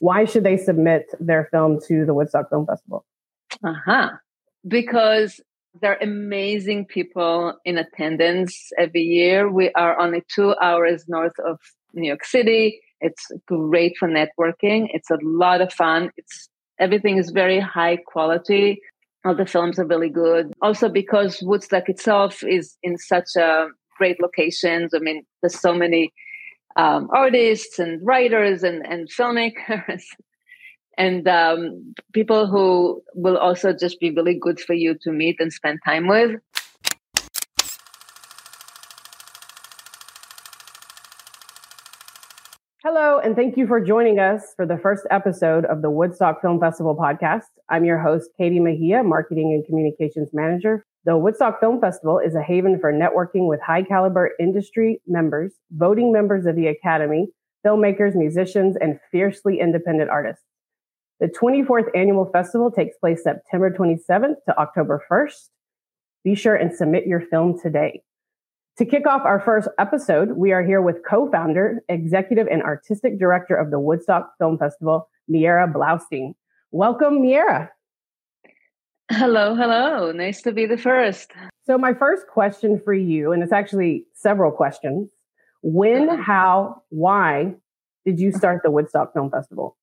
Why should they submit their film to the Woodstock Film Festival? Uh huh. Because there are amazing people in attendance every year. We are only two hours north of New York City. It's great for networking. It's a lot of fun. It's everything is very high quality. All the films are really good. Also because Woodstock itself is in such a great locations. I mean, there's so many um, artists and writers and, and filmmakers and um, people who will also just be really good for you to meet and spend time with. Hello, and thank you for joining us for the first episode of the Woodstock Film Festival podcast. I'm your host, Katie Mejia, Marketing and Communications Manager. The Woodstock Film Festival is a haven for networking with high caliber industry members, voting members of the Academy, filmmakers, musicians, and fiercely independent artists. The 24th annual festival takes place September 27th to October 1st. Be sure and submit your film today. To kick off our first episode, we are here with co-founder, executive, and artistic director of the Woodstock Film Festival, Meira Blaustein. Welcome, Meira. Hello, hello. Nice to be the first. So, my first question for you, and it's actually several questions when, how, why did you start the Woodstock Film Festival?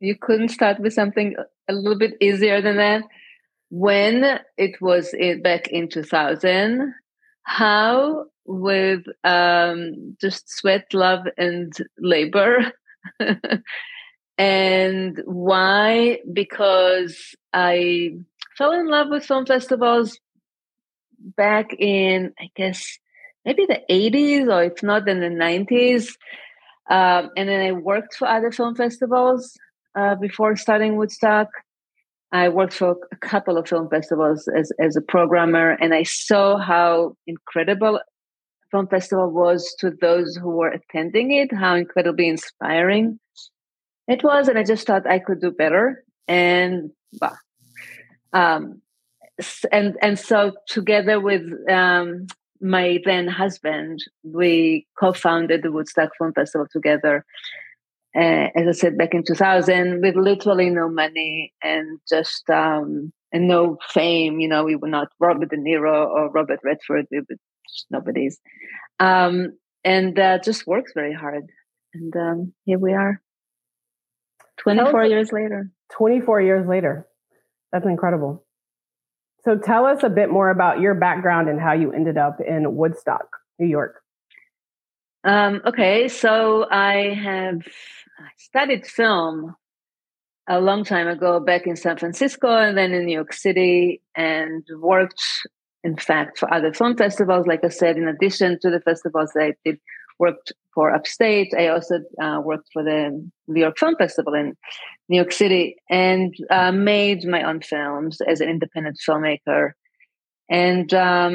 You couldn't start with something a little bit easier than that. When it was in, back in 2000, how with um, just sweat, love, and labor. and why? Because I fell in love with film festivals back in, I guess, maybe the 80s or if not in the 90s. Um, and then I worked for other film festivals uh, before starting Woodstock. I worked for a couple of film festivals as, as a programmer, and I saw how incredible film festival was to those who were attending it, how incredibly inspiring it was. And I just thought I could do better. And bah, um, and and so together with um, my then husband, we co-founded the Woodstock Film Festival together. Uh, as I said back in 2000, with literally no money and just um, and no fame. You know, we were not Robert De Niro or Robert Redford. We were just nobody's, um, and uh, just works very hard. And um, here we are, 24 years later. 24 years later. That's incredible. So tell us a bit more about your background and how you ended up in Woodstock, New York. Um, okay, so I have studied film a long time ago back in San Francisco and then in New York City and worked, in fact, for other film festivals. Like I said, in addition to the festivals that I did, worked for Upstate. I also uh, worked for the New York Film Festival in New York City and uh, made my own films as an independent filmmaker. And um,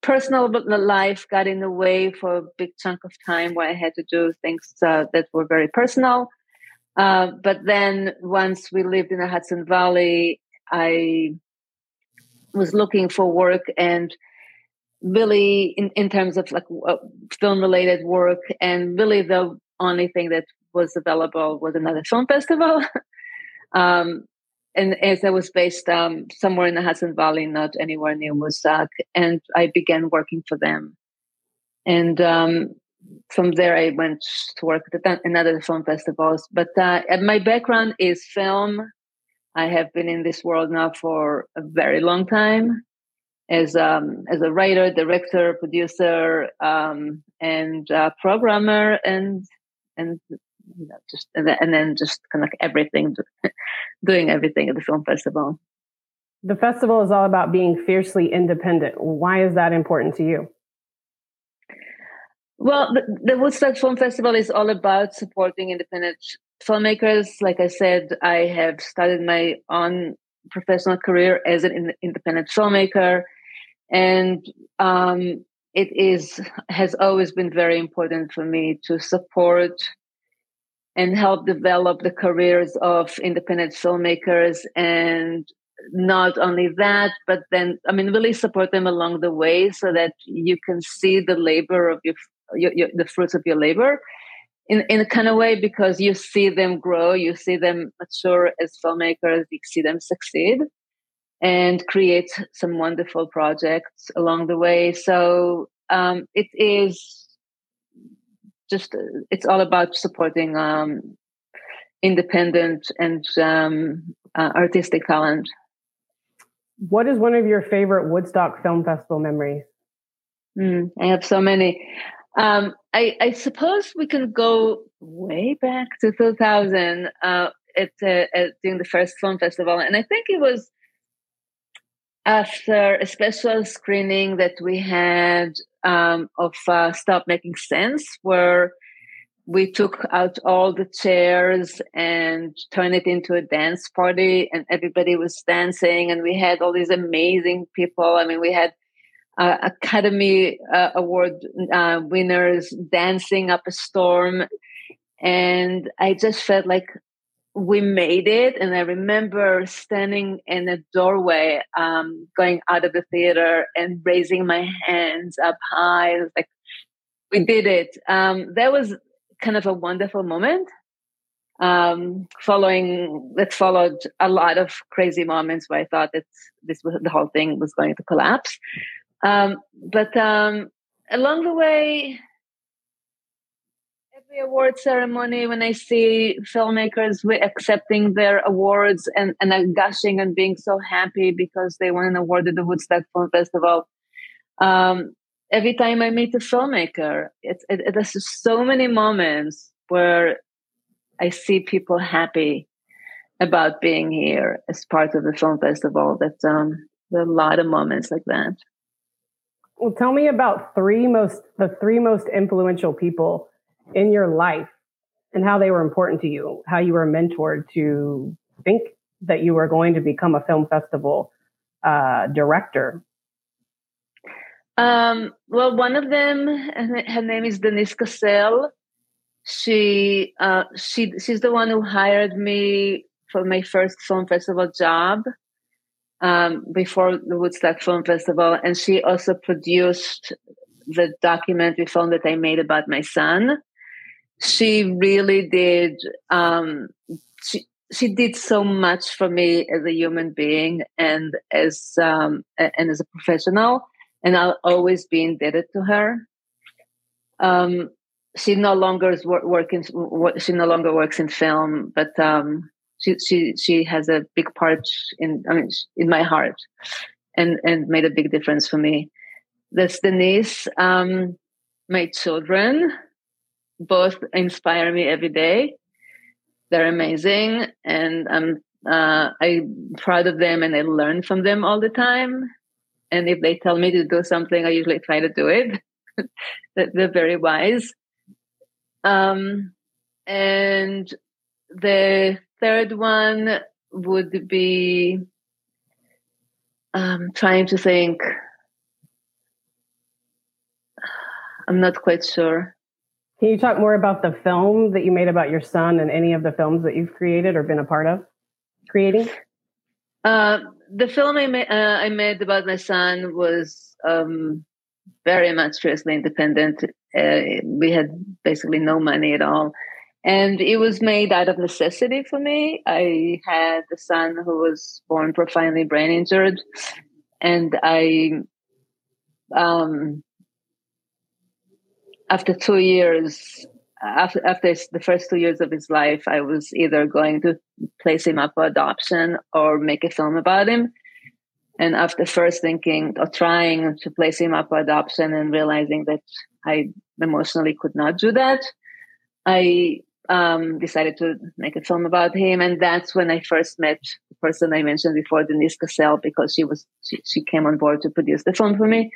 personal life got in the way for a big chunk of time where I had to do things uh, that were very personal. Uh, but then once we lived in the Hudson Valley, I was looking for work and really in, in terms of like uh, film related work and really the only thing that was available was another film festival um, and as I was based um, somewhere in the Hudson Valley, not anywhere near Woodstock, and I began working for them. And um, from there, I went to work at another film festivals. But uh, my background is film. I have been in this world now for a very long time as um, as a writer, director, producer, um, and uh, programmer, and and you know, just and then, and then just kind of everything, doing everything at the film festival. The festival is all about being fiercely independent. Why is that important to you? Well, the, the Woodstock Film Festival is all about supporting independent filmmakers. Like I said, I have started my own professional career as an independent filmmaker and um, it is has always been very important for me to support and help develop the careers of independent filmmakers and not only that but then i mean really support them along the way so that you can see the labor of your, your, your the fruits of your labor in in a kind of way because you see them grow, you see them mature as filmmakers, you see them succeed, and create some wonderful projects along the way. So um, it is just it's all about supporting um, independent and um, uh, artistic talent. What is one of your favorite Woodstock Film Festival memories? Mm, I have so many. Um, I, I, suppose we can go way back to 2000 uh, at, uh, at, during the first film festival, and I think it was after a special screening that we had um, of uh, Stop Making Sense, where we took out all the chairs and turned it into a dance party, and everybody was dancing, and we had all these amazing people. I mean, we had uh, Academy uh, Award uh, winners dancing up a storm. And I just felt like we made it. And I remember standing in a doorway, um, going out of the theater and raising my hands up high. like, we did it. Um, that was kind of a wonderful moment. Um, following that followed a lot of crazy moments where I thought that this was the whole thing was going to collapse. Um, but um, along the way, every award ceremony, when I see filmmakers accepting their awards and, and gushing and being so happy because they won an award at the Woodstock Film Festival, um, every time I meet a filmmaker, it's, it, it, so many moments where I see people happy about being here as part of the film festival. That um, there are a lot of moments like that. Well, tell me about three most the three most influential people in your life and how they were important to you, how you were mentored to think that you were going to become a film festival uh, director. Um, well, one of them, her name is Denise Cassel. She uh, she she's the one who hired me for my first film festival job um, before the Woodstock Film Festival, and she also produced the documentary film that I made about my son. She really did. Um, she she did so much for me as a human being and as um, and as a professional, and I'll always be indebted to her. Um, she no longer is working. She no longer works in film, but um, she she she has a big part in I mean in my heart, and and made a big difference for me. That's Denise. Um, my children both inspire me every day. They're amazing, and I'm uh, I'm proud of them, and I learn from them all the time. And if they tell me to do something, I usually try to do it. They're very wise. Um, and the third one would be um, trying to think. I'm not quite sure. Can you talk more about the film that you made about your son and any of the films that you've created or been a part of creating? Uh, the film I made, uh, I made about my son was um, very much fiercely independent. Uh, we had basically no money at all and it was made out of necessity for me. I had a son who was born profoundly brain injured, and I, um, after two years, after after the first two years of his life, I was either going to place him up for adoption or make a film about him. And after first thinking or trying to place him up for adoption and realizing that I emotionally could not do that, I um, decided to make a film about him, and that's when I first met the person I mentioned before, Denise Cassel, because she was she, she came on board to produce the film for me,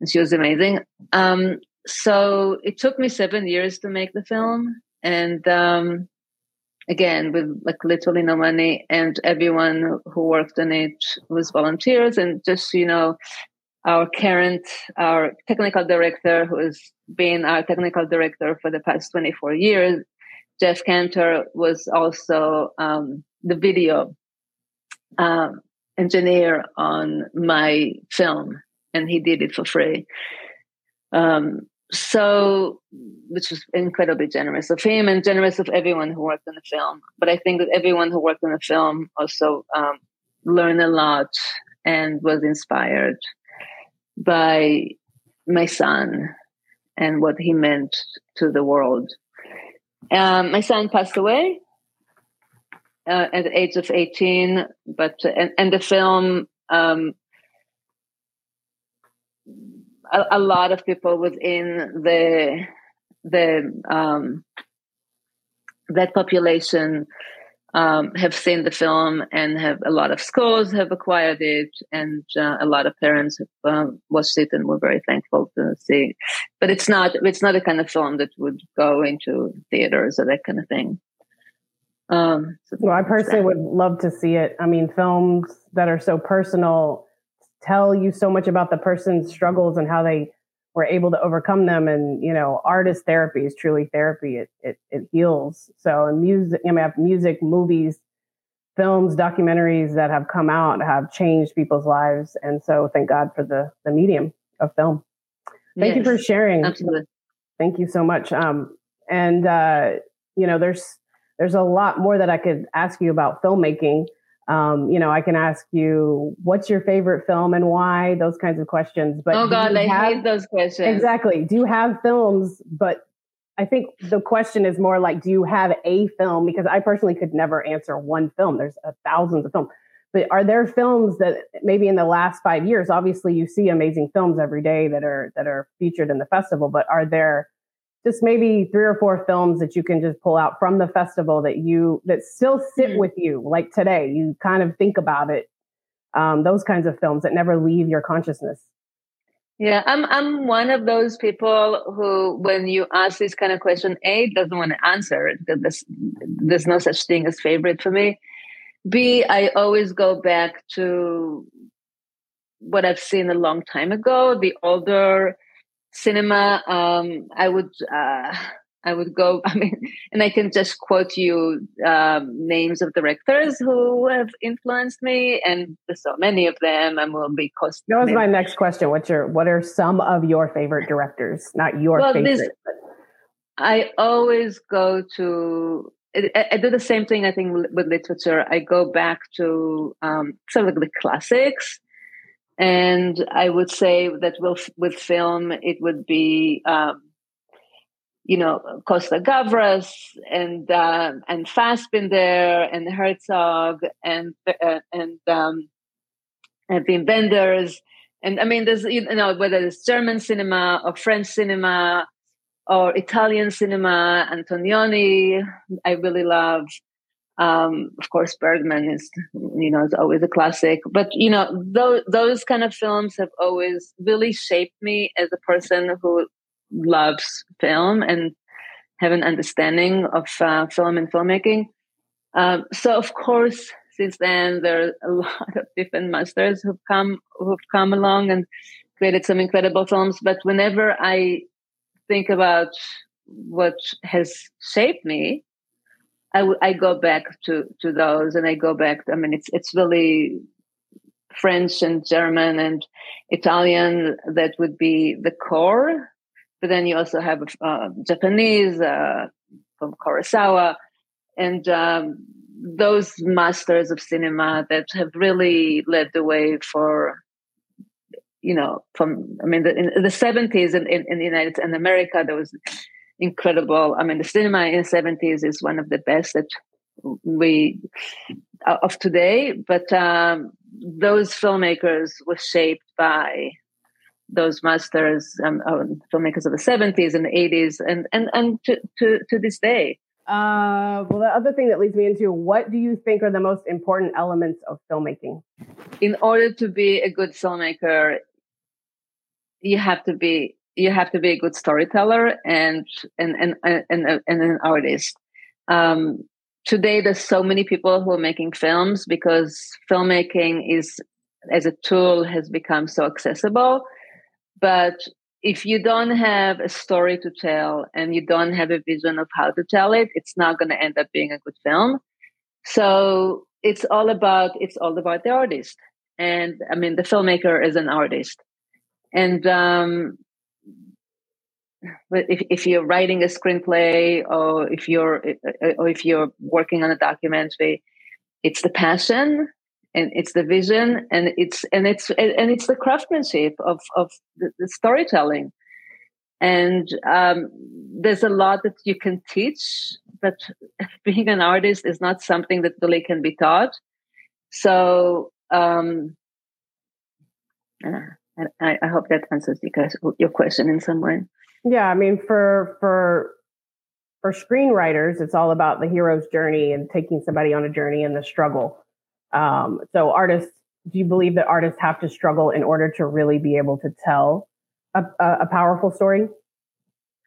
and she was amazing. Um, so it took me seven years to make the film, and um, again with like literally no money, and everyone who worked on it was volunteers, and just you know. Our current, our technical director, who has been our technical director for the past 24 years, Jeff Cantor was also um, the video um, engineer on my film, and he did it for free. Um, so which was incredibly generous of him and generous of everyone who worked on the film. But i think that everyone who worked on the film also um, learned a lot and was inspired by my son and what he meant to the world. Um, my son passed away uh, at the age of 18 but and, and the film um, a, a lot of people within the the um, that population um, have seen the film and have a lot of schools have acquired it and uh, a lot of parents have um, watched it and were very thankful to see. But it's not it's not a kind of film that would go into theaters or that kind of thing. Um, so well i personally would love to see it. I mean films that are so personal tell you so much about the person's struggles and how they were able to overcome them. And you know, artist therapy is truly therapy. It it, it heals. So, and music, I mean, have music, movies, films, documentaries that have come out have changed people's lives. And so, thank God for the the medium of film. Thank yes, you for sharing. Absolutely. Thank you so much. Um, and uh, you know, there's there's a lot more that I could ask you about filmmaking. Um, you know, I can ask you, what's your favorite film and why? Those kinds of questions. But oh God, I have, hate those questions. Exactly. Do you have films? But I think the question is more like, do you have a film? Because I personally could never answer one film. There's thousands of films. But are there films that maybe in the last five years, obviously you see amazing films every day that are that are featured in the festival, but are there just maybe three or four films that you can just pull out from the festival that you that still sit mm-hmm. with you like today you kind of think about it. Um, those kinds of films that never leave your consciousness. Yeah i'm i'm one of those people who when you ask this kind of question a doesn't want to answer it because there's, there's no such thing as favorite for me. B i always go back to what i've seen a long time ago the older cinema um, i would uh, i would go i mean and i can just quote you um, names of directors who have influenced me and there's so many of them and will be cost that was my next question. What's your what are some of your favorite directors? Not your well, favorite this, i always go to I, I, do the same thing i think with literature. I go back to um, some of the classics and I would say that with, with film, it would be, um, you know, Costa Gavras and uh, and Fassbinder and Herzog and uh, and um, and Wim Wenders. And I mean, there's you know whether it's German cinema or French cinema or Italian cinema, Antonioni, I really love. Um, of course, Bergman is, you know, it's always a classic. But you know, those those kind of films have always really shaped me as a person who loves film and have an understanding of uh, film and filmmaking. Um, so, of course, since then there are a lot of different masters who've come who've come along and created some incredible films. But whenever I think about what has shaped me, I, I go back to, to those and I go back. I mean, it's, it's really French and German and Italian that would be the core. But then you also have uh, Japanese uh, from Kurosawa and um, those masters of cinema that have really led the way for you know from i mean the, in the 70s in, in, in the united in america there was incredible. I mean, the cinema in the 70s is one of the best that we uh, of today, but um, those filmmakers were shaped by those masters, um, uh, filmmakers of the 70s and the 80s, and and and to to, to this day. Uh, well, the other thing that leads me into what do you think are the most important elements of filmmaking? In order to be a good filmmaker, you have to be you have to be a good storyteller and and and and, and, and an artist. Um, today, there's so many people who are making films because filmmaking is as a tool has become so accessible. But if you don't have a story to tell and you don't have a vision of how to tell it, it's not going to end up being a good film. So it's all about it's all about the artist, and I mean the filmmaker is an artist, and um, if, if you're writing a screenplay or if you're or if you're working on a documentary it's the passion and it's the vision and it's and it's and it's the craftsmanship of of the, the storytelling. And um, there's a lot that you can teach but being an artist is not something that really can be taught. So um, I, I hope that answers your question in some way yeah i mean for for for screenwriters it's all about the hero's journey and taking somebody on a journey and the struggle um, so artists, do you believe that artists have to struggle in order to really be able to tell a, a powerful story?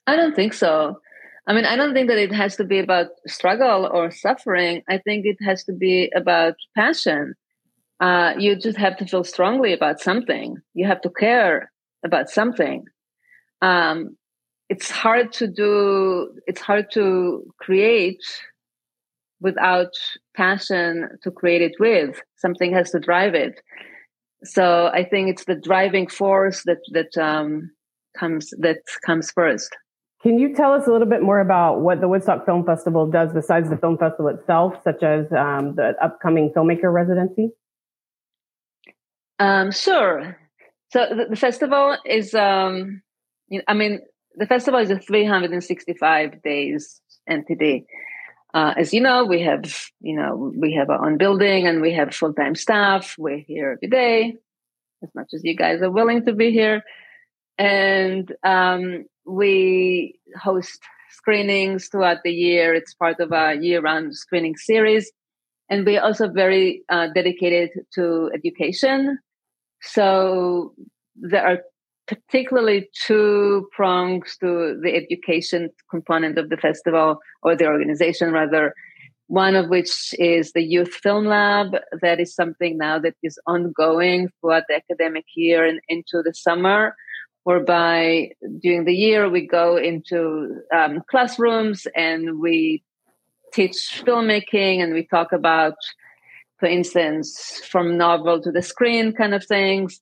I don't think so. I mean, I don't think that it has to be about struggle or suffering. I think it has to be about passion. Uh, you just have to feel strongly about something. You have to care about something. Um, it's hard to do. It's hard to create without passion to create it with. Something has to drive it. So I think it's the driving force that that um, comes that comes first. Can you tell us a little bit more about what the Woodstock Film Festival does besides the film festival itself, such as um, the upcoming filmmaker residency? Um, sure. So the, the festival is, um, I mean, the festival is a 365 days entity. Uh, as you know, we have, you know, we have our own building and we have full-time staff. We're here every day, as much as you guys are willing to be here. And um, we host screenings throughout the year. It's part of our year-round screening series. And we're also very uh, dedicated to education. So there are particularly two prongs to the education component of the festival or the organization rather. One of which is the youth film lab. That is something now that is ongoing throughout the academic year and into the summer whereby during the year we go into um, classrooms and we teach filmmaking and we talk about for instance from novel to the screen kind of things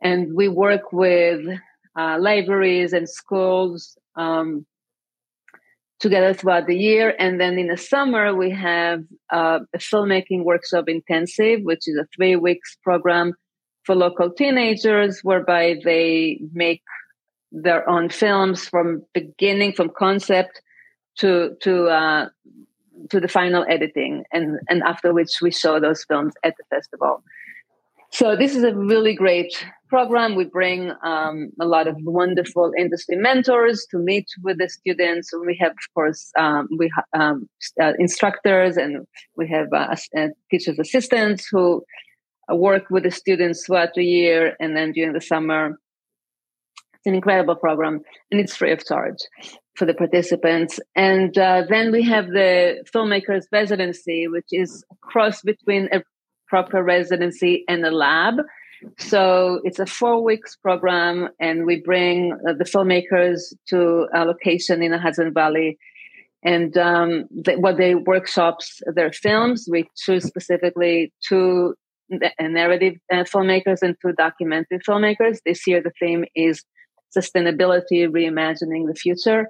and we work with uh, libraries and schools um, together throughout the year. And then in the summer, we have uh, a filmmaking workshop intensive, which is a three weeks program for local teenagers, whereby they make their own films from beginning, from concept to to uh, to the final editing, and and after which we show those films at the festival. So this is a really great program. We bring um, a lot of wonderful industry mentors to meet with the students. We have, of course, um, we ha- um, uh, instructors and we have uh, uh, teachers assistants who work with the students throughout the year and then during the summer. It's an incredible program and it's free of charge for the participants. And uh, then we have the filmmakers residency, which is a cross between a proper residency and a lab. So it's a four weeks program, and we bring uh, the filmmakers to a location in the Hudson Valley. And um, what they workshops their films, we choose specifically two narrative uh, filmmakers and two documentary filmmakers. This year, the theme is sustainability, reimagining the future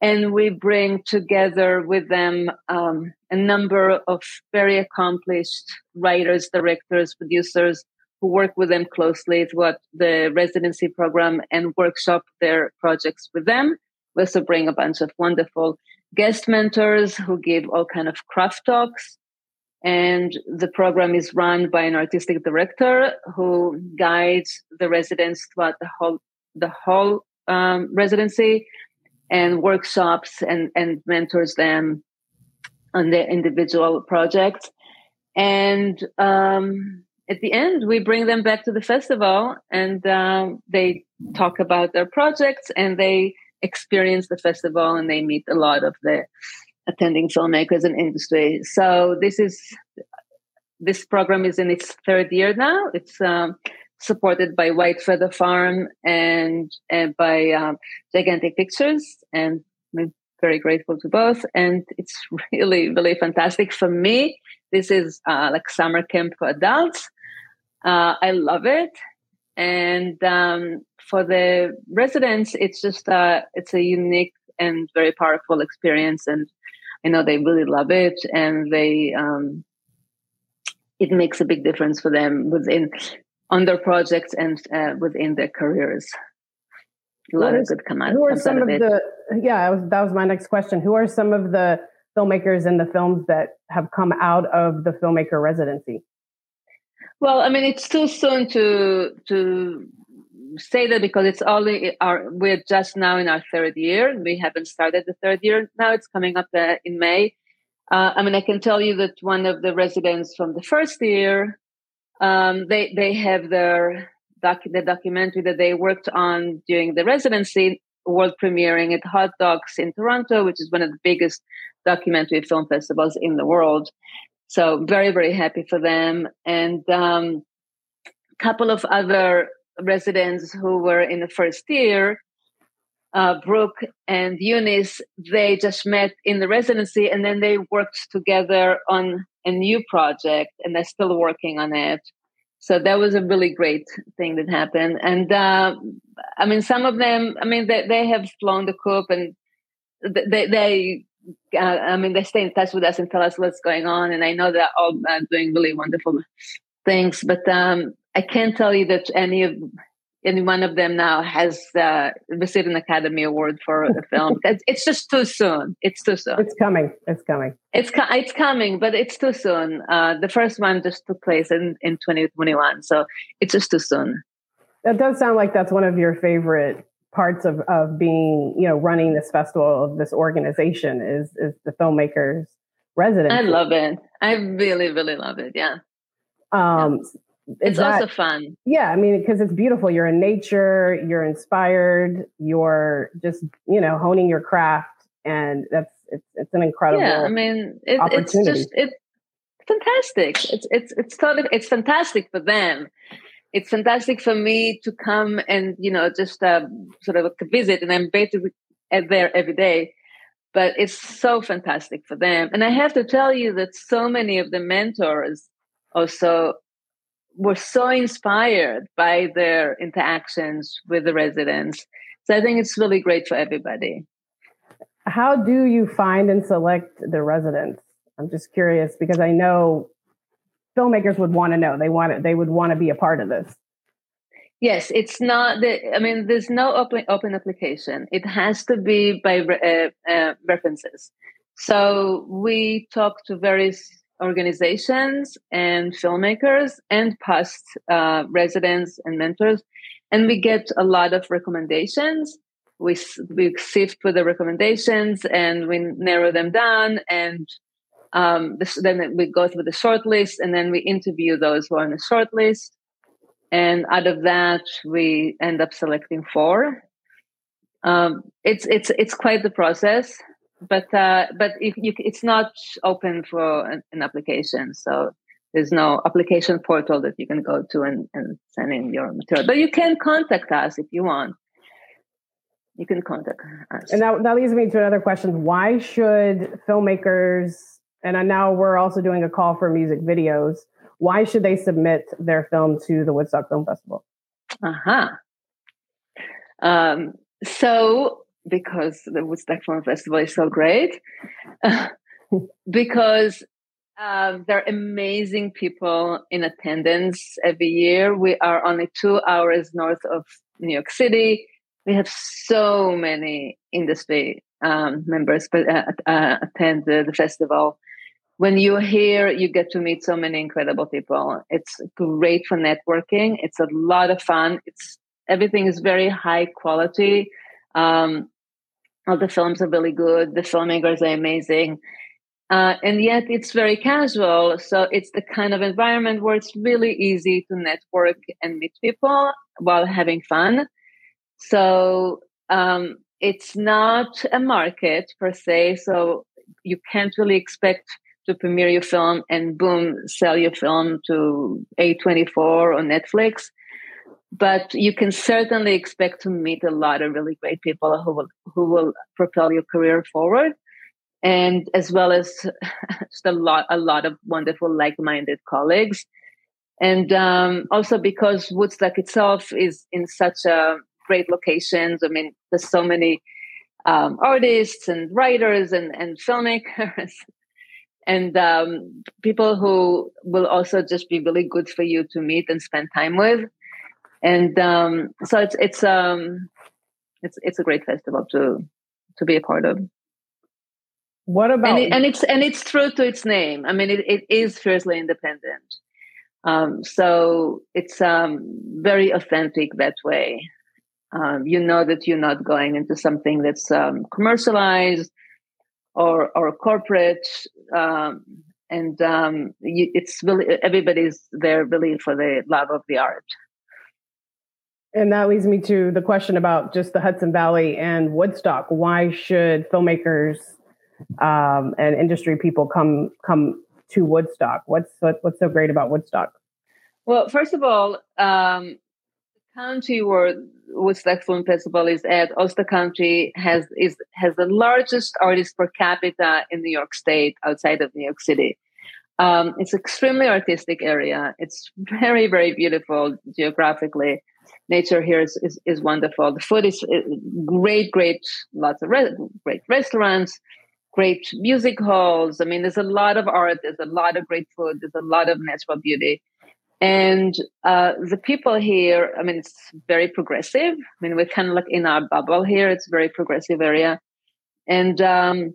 and we bring together with them um, a number of very accomplished writers, directors, producers who work with them closely throughout the residency program and workshop their projects with them. We also bring a bunch of wonderful guest mentors who give all kind of craft talks. And the program is run by an artistic director who guides the residents throughout the whole the whole um, residency and workshops and, and mentors them on their individual projects. And um, at the end, we bring them back to the festival and um, they talk about their projects and they experience the festival and they meet a lot of the attending filmmakers and industry. So this is this program is in its third year now. It's um, supported by White Feather Farm and, and by um, Gigantic Pictures. And I'm very grateful to both. And it's really, really fantastic. For me, this is uh, like summer camp for adults. Uh, I love it. and um, for the residents, it's just a it's a unique and very powerful experience, and I know they really love it, and they um, it makes a big difference for them within on their projects and uh, within their careers. A lot of good come out. Who are some of the? Yeah, was, that was my next question. Who are some of the filmmakers in the films that have come out of the filmmaker residency? Well, I mean, it's too soon to to say that because it's only our we're just now in our third year. We haven't started the third year now. It's coming up uh, in May. Uh, I mean, I can tell you that one of the residents from the first year, um, they they have their the documentary that they worked on during the residency world premiering at Hot Docs in Toronto, which is one of the biggest documentary film festivals in the world. So very very happy for them, and a um, couple of other residents who were in the first year uh, Brooke and Eunice, they just met in the residency and then they worked together on a new project and they're still working on it. So that was a really great thing that happened. And uh, I mean, some of them, I mean, they, they have flown the coop and they, they uh, I mean, they stay in touch with us and tell us what's going on. And I know they're all uh, doing really wonderful things, but um, I can't tell you that any of and one of them now has uh, received an Academy Award for a film. it's just too soon. It's too soon. It's coming. It's coming. It's co- it's coming, but it's too soon. Uh, the first one just took place in in 2021, so it's just too soon. That does sound like that's one of your favorite parts of of being, you know, running this festival of this organization is is the filmmakers residence. I love it. I really, really love it. Yeah. Um, yeah it's that, also fun. Yeah, I mean, because it's beautiful. You're in nature, you're inspired, you're just, you know, honing your craft. And that's it's it's an incredible Yeah, I mean it, it's just it's fantastic. It's it's it's totally it's fantastic for them. It's fantastic for me to come and, you know, just uh, sort of visit and I'm basically there every day but it's so fantastic for them. And I have to tell you that so many of the mentors also were so inspired by their interactions with the residents. So I think it's really great for everybody. How do you find and select the residents? I'm just curious because I know filmmakers would want to know. They want it, they would want to be a part of this. Yes, it's not the, I mean, there's no open, open application. It has to be by uh, uh, references. So we talk to various organizations and filmmakers and past uh, residents and mentors. And we get a lot of recommendations. We, we sift for the recommendations and we narrow them down. And um, this, then we go through the short list and then we interview those who are on the short list. And out of that, we end up selecting four. Um, it's it's it's quite the process but uh, but if you, it's not open for an, an, application, so there's no application portal that you can go to and, and send in your material. But you can contact us if you want. You can contact us. And that, that leads me to another question: Why should filmmakers? And now we're also doing a call for music videos. Why should they submit their film to the Woodstock Film Festival? Uh huh. Um, so because the Woodstock Film Festival is so great. because um, there are amazing people in attendance every year. We are only two hours north of New York City. We have so many industry um, members uh, uh, attend the, the, festival. When you're here, you get to meet so many incredible people. It's great for networking. It's a lot of fun. It's everything is very high quality. Um, all the films are really good. The filmmakers are amazing. Uh, and yet it's very casual. So it's the kind of environment where it's really easy to network and meet people while having fun. So um, it's not a market per se. So you can't really expect to premiere your film and boom, sell your film to A24 or Netflix but you can certainly expect to meet a lot of really great people who will who will propel your career forward and as well as just a lot a lot of wonderful like-minded colleagues and um, also because Woodstock itself is in such a great locations. I mean, there's so many um, artists and writers and, and filmmakers and um, people who will also just be really good for you to meet and spend time with. And um, so it's it's um it's it's a great festival to to be a part of. What about and, it, and it's and it's true to its name. I mean, it, it is fiercely independent. Um, so it's um, very authentic that way. Um, you know that you're not going into something that's um, commercialized or or corporate, um, and um, you, it's really everybody's there really for the love of the art. And that leads me to the question about just the Hudson Valley and Woodstock. Why should filmmakers um, and industry people come come to Woodstock? What's what, what's so great about Woodstock? Well, first of all, um, the county where Woodstock Film Festival is at, Ulster County, has is has the largest artist per capita in New York State outside of New York City. Um, it's extremely artistic area. It's very very beautiful geographically. Nature here is, is, is wonderful. The food is great, great. Lots of re- great restaurants great music halls. I mean, there's a lot of art, there's a lot of great food, there's a lot of natural beauty. And uh, the people here, I mean, it's very progressive. I mean, we're kind of like in our bubble here. It's a very progressive area. And, um,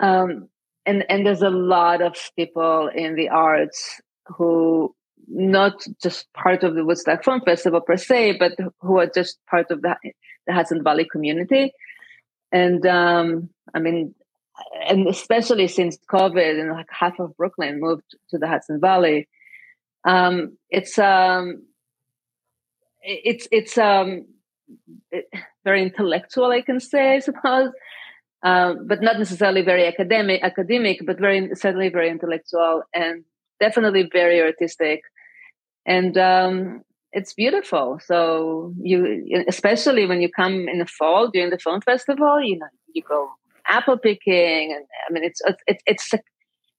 um, and, and there's a lot of people in the arts who not just part of the Woodstock Film Festival per se, but who are just part of the, the Hudson Valley community. And um, I mean, and especially since COVID and like half of Brooklyn moved to the Hudson Valley, um, it's um, it's it's um, very intellectual, I can say, I suppose, um, but not necessarily very academic, academic, but very certainly very intellectual and definitely very artistic, and um, it's beautiful. So you, especially when you come in the fall during the film festival, you know, you go apple picking, and I mean, it's it's it's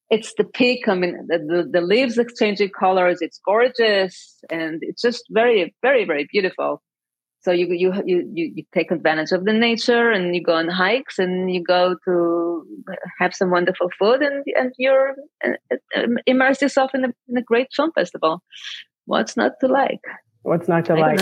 it's the peak. I mean, the, the, the leaves exchanging colors. It's gorgeous, and it's just very, very, very beautiful. So you you you you take advantage of the nature, and you go on hikes, and you go to have some wonderful food, and and you're uh, immerse yourself in a in a great film festival. What's not to like? What's not to I like?